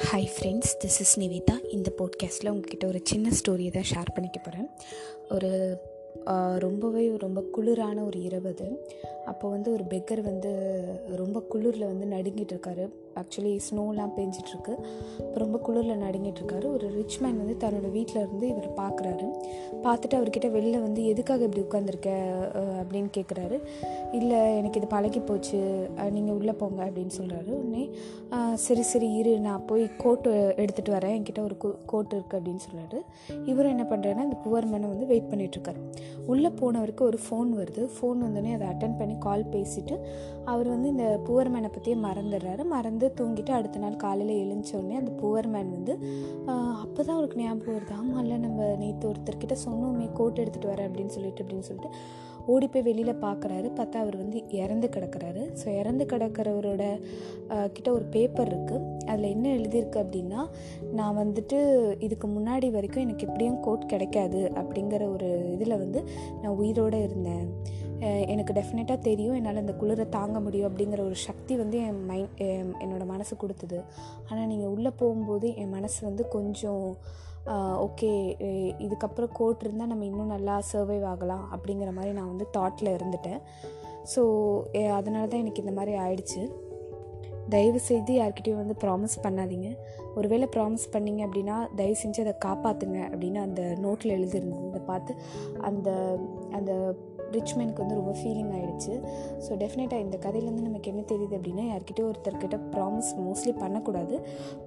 Hi friends this is Nivetha இந்த போட்காஸ்ட்டில் உங்ககிட்ட ஒரு சின்ன ஸ்டோரியை தான் ஷேர் பண்ணிக்க போகிறேன் ஒரு ரொம்பவே ரொம்ப குளிரான ஒரு இரவு அது. அப்போ வந்து ஒரு பெக்கர் வந்து ரொம்ப குளிரில் வந்து நடுங்கிட்டு இருக்காரு. ஆக்சுவலி ஸ்னோலாம் பெஞ்சிட்ருக்கு. ரொம்ப குளிரில் நடுங்கிட்டுருக்காரு ஒரு ரிச் மேன் வந்து தன்னோட வீட்டில் இருந்து இவர் பார்க்குறாரு பார்த்துட்டு அவர்கிட்ட வெளில வந்து எதுக்காக இப்படி உட்காந்துருக்க அப்படின்னு கேட்குறாரு இல்லை எனக்கு இது பழகி போச்சு. நீங்கள் உள்ளே போங்க அப்படின்னு சொல்கிறாரு உடனே சரி சரி இரு. நான் போய் கோட்டு எடுத்துகிட்டு வரேன். என்கிட்ட ஒரு கோட்டு இருக்குது அப்படின்னு சொல்கிறாரு இவர் என்ன பண்ணுறாருன்னா இந்த புவர் மேனை வந்து வெயிட் பண்ணிகிட்ருக்காரு உள்ளே போனவருக்கு ஒரு ஃபோன் வருது. ஃபோன் வந்தோடனே அதை அட்டன் பண்ணி கால் பேசிவிட்டு அவர் வந்து இந்த புவர் மேனை பற்றியே மறந்துடுறாரு. மறந்து வந்து தூங்கிட்டு அடுத்த நாள் காலையில் எழுந்தோடனே அந்த புவர் மேன் வந்து அப்போ தான் அவருக்கு ஞாபகம் வருது? ஆமாம்ல இல்லை நம்ம நேற்று ஒருத்தர்கிட்ட சொன்னோமே கோட் எடுத்துகிட்டு வரேன் அப்படின்னு சொல்லிட்டு அப்படின்னு சொல்லிட்டு ஓடி போய் வெளியில் பார்க்குறாரு பார்த்தா அவர் வந்து இறந்து கிடக்கிறாரு. ஸோ இறந்து கிடக்கிறவரோட கிட்ட ஒரு பேப்பர் இருக்குது அதில் என்ன எழுதியிருக்கு அப்படின்னா நான் வந்துட்டு இதுக்கு முன்னாடி வரைக்கும் எனக்கு எப்படியும் கோட் கிடைக்காது அப்படிங்கிற ஒரு இதில் வந்து நான் உயிரோடு இருந்தேன். எனக்கு டெஃபினட்டாக தெரியும். என்னால் அந்த குளிரை தாங்க முடியும் அப்படிங்கிற ஒரு சக்தி வந்து என் மைண்ட் என்னோடய மனசு கொடுத்தது. ஆனால் நீங்கள் உள்ளே போகும்போது என் மனசு வந்து கொஞ்சம் ஓகே இதுக்கப்புறம் கோட் இருந்தால் நம்ம இன்னும் நல்லா சர்வைவ் ஆகலாம் அப்படிங்கிற மாதிரி நான் வந்து தாட்டில் இருந்துட்டேன். ஸோ அதனால தான் எனக்கு இந்த மாதிரி ஆயிடுச்சு. தயவு செய்து யார்கிட்டையும் வந்து ப்ராமிஸ் பண்ணாதீங்க. ஒருவேளை ப்ராமிஸ் பண்ணிங்க அப்படின்னா தயவு செஞ்சு அதை காப்பாற்றுங்க அப்படின்னு அந்த நோட்டில் எழுதியிருந்தது இதை பார்த்து அந்த அந்த ரிச்மேனுக்கு வந்து ரொம்ப ஃபீலிங் ஆகிடுச்சு ஸோ டெஃபினட்டாக இந்த கதையிலேருந்து நமக்கு என்ன தெரியுது அப்படின்னா யார்கிட்டயும் ஒருத்தர்கிட்ட ப்ராமிஸ் மோஸ்ட்லி பண்ணக்கூடாது.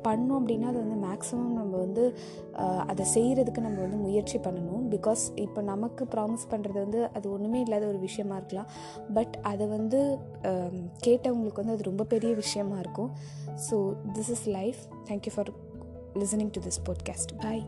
பண்ணோம் அப்படின்னா அது வந்து மேக்ஸிமம் நம்ம வந்து அதை செய்கிறதுக்கு நம்ம வந்து முயற்சி பண்ணணும். பிகாஸ் இப்போ நமக்கு ப்ராமிஸ் பண்ணுறது வந்து அது ஒன்றுமே இல்லாத ஒரு விஷயமா இருக்கலாம். பட் அதை வந்து கேட்டவங்களுக்கு வந்து அது ரொம்ப பெரிய விஷயமா இருக்கும். So this is life thank you for listening to this podcast bye